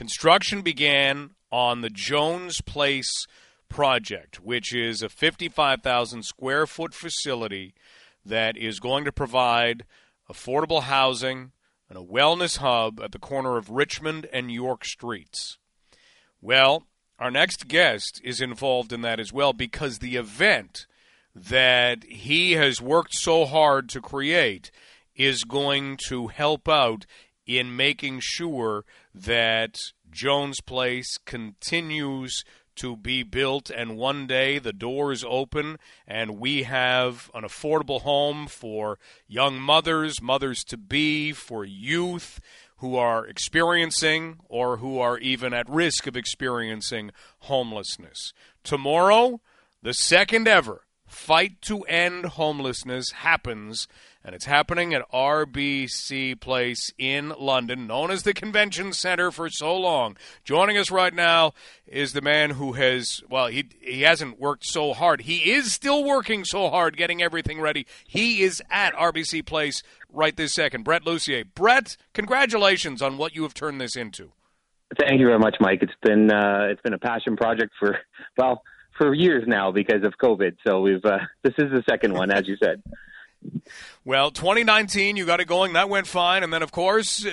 Construction began on the Jones Place project, which is a 55,000 square foot facility that is going to provide affordable housing and a wellness hub at the corner of Richmond and York Streets. Well, our next guest is involved in that as well because the event that he has worked so hard to create is going to help out in making sure that Jones Place continues to be built, and one day the doors open and we have an affordable home for young mothers, mothers to be, for youth who are experiencing or who are even at risk of experiencing homelessness. Tomorrow, the second ever Fight to End Homelessness happens and it's happening at RBC Place in London, known as the Convention Center for so long. Joining us right now is the man who has, well, he, he hasn't worked so hard. He is still working so hard getting everything ready. He is at RBC Place right this second. Brett Lucier. Brett, congratulations on what you have turned this into. Thank you very much, Mike. It's been uh, it's been a passion project for well for years now because of COVID. So we've uh, this is the second one, as you said. Well, 2019, you got it going. That went fine. And then, of course,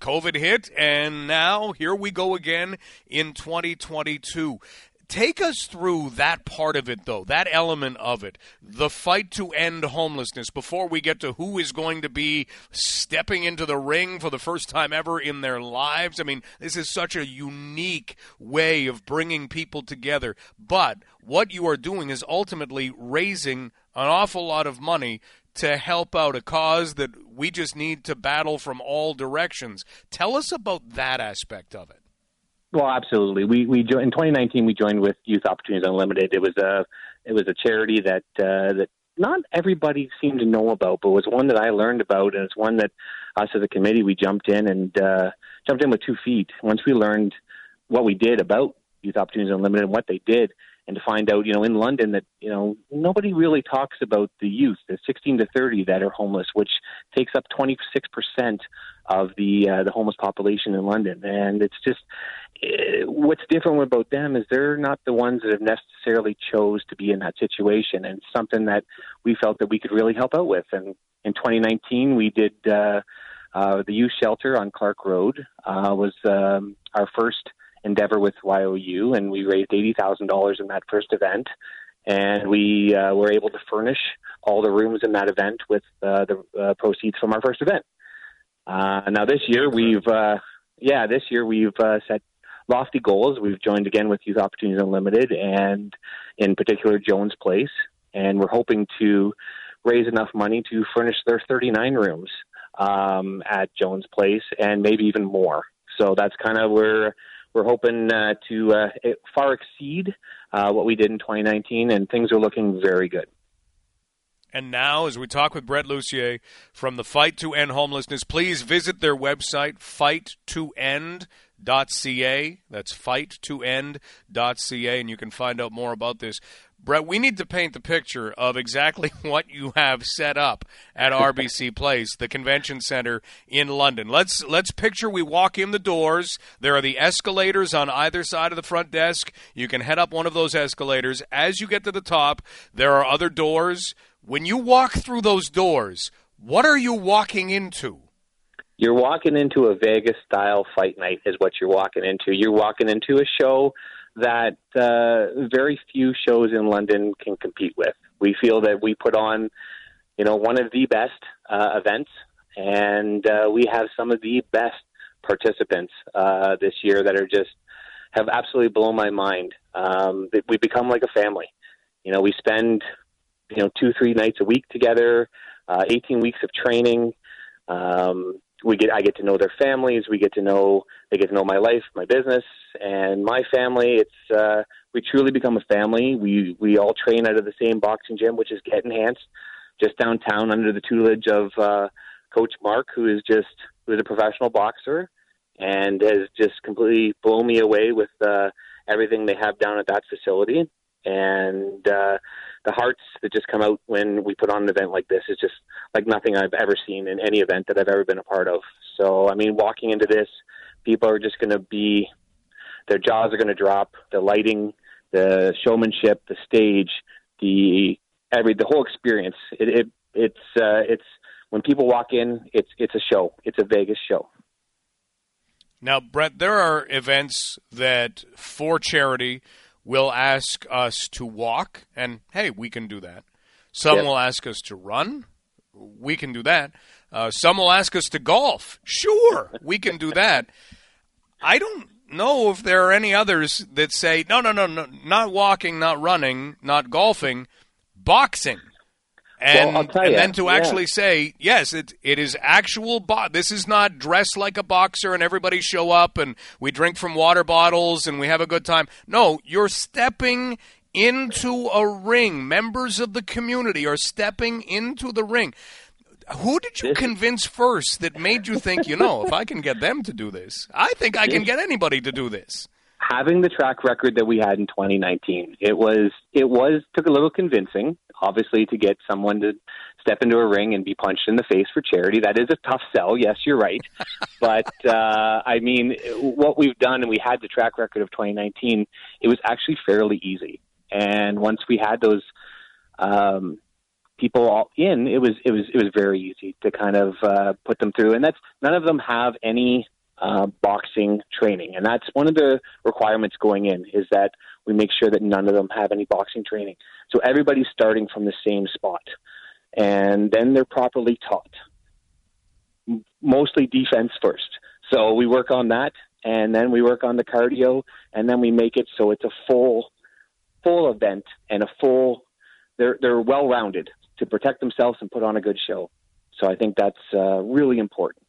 COVID hit. And now here we go again in 2022. Take us through that part of it, though, that element of it, the fight to end homelessness, before we get to who is going to be stepping into the ring for the first time ever in their lives. I mean, this is such a unique way of bringing people together. But what you are doing is ultimately raising an awful lot of money to help out a cause that we just need to battle from all directions. Tell us about that aspect of it. Well, absolutely. We we jo- in 2019 we joined with Youth Opportunities Unlimited. It was a it was a charity that uh, that not everybody seemed to know about, but was one that I learned about, and it's one that us as a committee we jumped in and uh, jumped in with two feet. Once we learned what we did about Youth Opportunities Unlimited and what they did, and to find out, you know, in London that you know nobody really talks about the youth, the 16 to 30 that are homeless, which takes up 26 percent of the uh, the homeless population in London, and it's just uh, what's different about them is they're not the ones that have necessarily chose to be in that situation, and something that we felt that we could really help out with. And in 2019, we did uh, uh, the youth shelter on Clark Road uh, was um, our first endeavor with YOU, and we raised eighty thousand dollars in that first event, and we uh, were able to furnish all the rooms in that event with uh, the uh, proceeds from our first event. Uh, now this year we've, uh, yeah, this year we've set lofty goals. We've joined again with Youth Opportunities Unlimited, and in particular Jones Place, and we're hoping to raise enough money to furnish their 39 rooms um, at Jones Place, and maybe even more. So that's kind of where we're hoping uh, to uh, far exceed uh, what we did in 2019, and things are looking very good. And now, as we talk with Brett Lucier from the Fight to End Homelessness, please visit their website, fight2end.ca. That's fight2end.ca, and you can find out more about this. Brett, we need to paint the picture of exactly what you have set up at RBC Place, the convention center in London. Let's let's picture we walk in the doors. There are the escalators on either side of the front desk. You can head up one of those escalators. As you get to the top, there are other doors. When you walk through those doors, what are you walking into? You're walking into a Vegas style fight night is what you're walking into. You're walking into a show that uh, very few shows in London can compete with. We feel that we put on, you know, one of the best uh, events, and uh, we have some of the best participants uh, this year that are just have absolutely blown my mind. Um, we become like a family. You know, we spend you know two three nights a week together, uh, 18 weeks of training. Um, we get I get to know their families. We get to know they get to know my life, my business, and my family. It's uh, we truly become a family. We we all train out of the same boxing gym, which is Get Enhanced, just downtown under the tutelage of uh, Coach Mark, who is just who is a professional boxer and has just completely blown me away with uh, everything they have down at that facility. And uh, the hearts that just come out when we put on an event like this is just like nothing I've ever seen in any event that I've ever been a part of. So, I mean, walking into this, people are just going to be their jaws are going to drop. The lighting, the showmanship, the stage, the every the whole experience. It, it it's uh, it's when people walk in, it's it's a show. It's a Vegas show. Now, Brett, there are events that for charity will ask us to walk, and hey, we can do that. Some yep. will ask us to run. We can do that. Uh, some will ask us to golf. Sure, we can do that. I don't know if there are any others that say, no, no, no, no, not walking, not running, not golfing, boxing. And, well, and you, then to yeah. actually say, yes, it, it is actual. Bo- this is not dressed like a boxer and everybody show up and we drink from water bottles and we have a good time. No, you're stepping into a ring. Members of the community are stepping into the ring. Who did you convince first that made you think, you know, if I can get them to do this, I think I can get anybody to do this? Having the track record that we had in 2019, it was it was took a little convincing, obviously, to get someone to step into a ring and be punched in the face for charity. That is a tough sell. Yes, you're right, but uh, I mean, what we've done and we had the track record of 2019, it was actually fairly easy. And once we had those um, people all in, it was it was it was very easy to kind of uh, put them through. And that's none of them have any uh, boxing training, and that's one of the requirements going in is that we make sure that none of them have any boxing training. So everybody's starting from the same spot, and then they're properly taught. Mostly defense first. So we work on that, and then we work on the cardio, and then we make it so it's a full, full event and a full. They're they're well rounded to protect themselves and put on a good show. So I think that's uh, really important.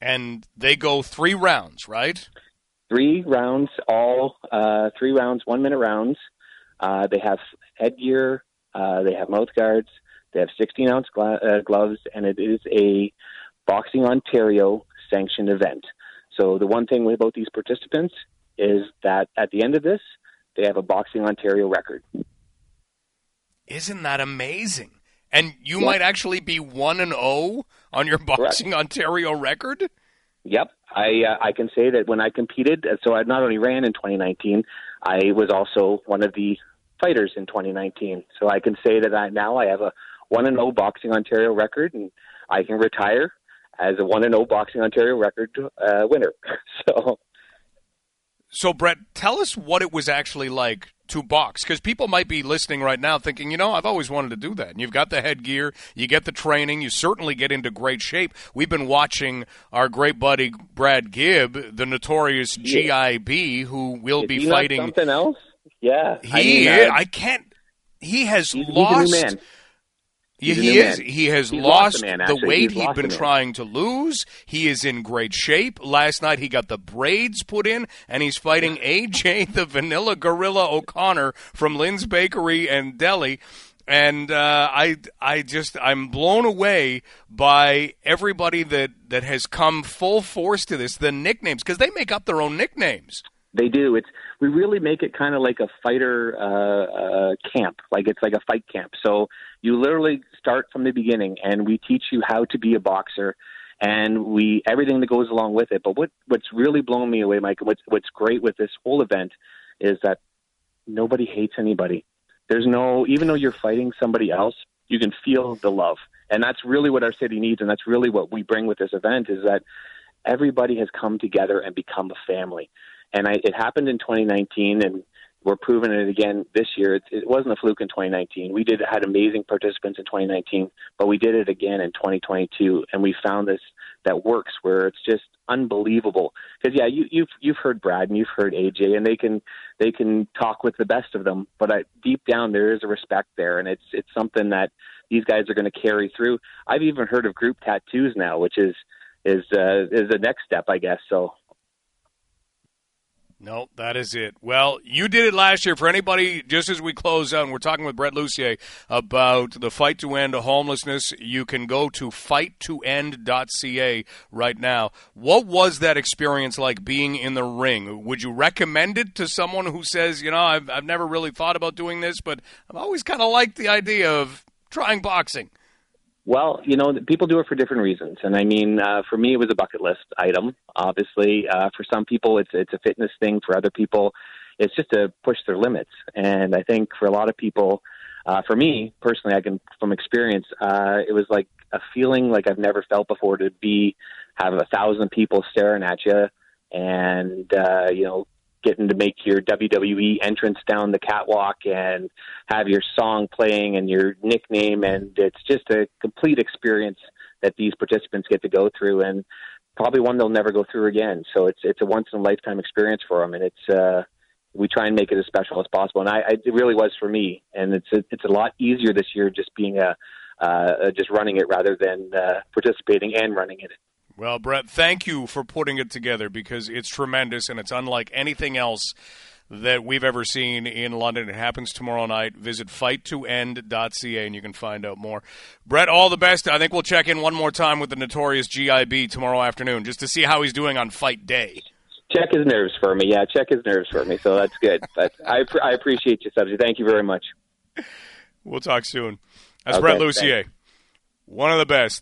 And they go three rounds, right? Three rounds, all uh, three rounds, one minute rounds. Uh, they have headgear, uh, they have mouth guards, they have 16 ounce gla- uh, gloves, and it is a Boxing Ontario sanctioned event. So the one thing about these participants is that at the end of this, they have a Boxing Ontario record. Isn't that amazing? And you yeah. might actually be one and zero oh on your boxing Correct. Ontario record. Yep, I uh, I can say that when I competed, uh, so I not only ran in 2019, I was also one of the fighters in 2019. So I can say that I now I have a one and zero oh boxing Ontario record, and I can retire as a one and zero oh boxing Ontario record uh, winner. so. So Brett, tell us what it was actually like to box because people might be listening right now thinking, you know, I've always wanted to do that. And you've got the headgear, you get the training, you certainly get into great shape. We've been watching our great buddy Brad Gibb, the notorious yeah. GIB, who will Is be fighting something else. Yeah, he. I, mean, I can't. He has he's, lost. He's yeah, he is. Man. He has He's lost, man, the weight He's he'd been trying to lose. He is in great shape. Last night he got the braids put in, and he's fighting AJ the Vanilla Gorilla O'Connor from Lynn's Bakery and Deli. And uh, I, I just, I'm blown away by everybody that that has come full force to this. The nicknames, because they make up their own nicknames. They do. It's we really make it kind of like a fighter uh, uh, camp, like it's like a fight camp. So you literally start from the beginning, and we teach you how to be a boxer, and we everything that goes along with it. But what what's really blown me away, Mike, what's what's great with this whole event is that nobody hates anybody. There's no, even though you're fighting somebody else, you can feel the love, and that's really what our city needs, and that's really what we bring with this event is that everybody has come together and become a family. And I, it happened in 2019, and we're proving it again this year. It, it wasn't a fluke in 2019. We did had amazing participants in 2019, but we did it again in 2022, and we found this that works where it's just unbelievable. Because yeah, you, you've you've heard Brad and you've heard AJ, and they can they can talk with the best of them, but I, deep down there is a respect there, and it's it's something that these guys are going to carry through. I've even heard of group tattoos now, which is is uh, is the next step, I guess. So no, that is it. Well, you did it last year. For anybody, just as we close out, and we're talking with Brett Lucier about the fight to end homelessness, you can go to fighttoend.ca right now. What was that experience like being in the ring? Would you recommend it to someone who says, you know, I've, I've never really thought about doing this, but I've always kind of liked the idea of trying boxing? Well, you know, people do it for different reasons, and I mean, uh, for me, it was a bucket list item. Obviously, uh, for some people, it's it's a fitness thing. For other people, it's just to push their limits. And I think for a lot of people, uh, for me personally, I can from experience, uh, it was like a feeling like I've never felt before to be have a thousand people staring at you, and uh, you know, getting to make your WWE entrance down the catwalk and have your song playing and your nickname, and it's just a complete experience that these participants get to go through, and probably one they'll never go through again. So it's it's a once in a lifetime experience for them, and it's uh, we try and make it as special as possible. And I, I it really was for me, and it's a, it's a lot easier this year just being a uh, just running it rather than uh, participating and running it. Well, Brett, thank you for putting it together because it's tremendous and it's unlike anything else that we've ever seen in London. It happens tomorrow night. Visit fight2end.ca and you can find out more. Brett, all the best. I think we'll check in one more time with the notorious GIB tomorrow afternoon just to see how he's doing on fight day. Check his nerves for me. Yeah, check his nerves for me. So that's good. But I, I appreciate you, Subject. Thank you very much. We'll talk soon. That's okay, Brett Lucier, thanks. one of the best.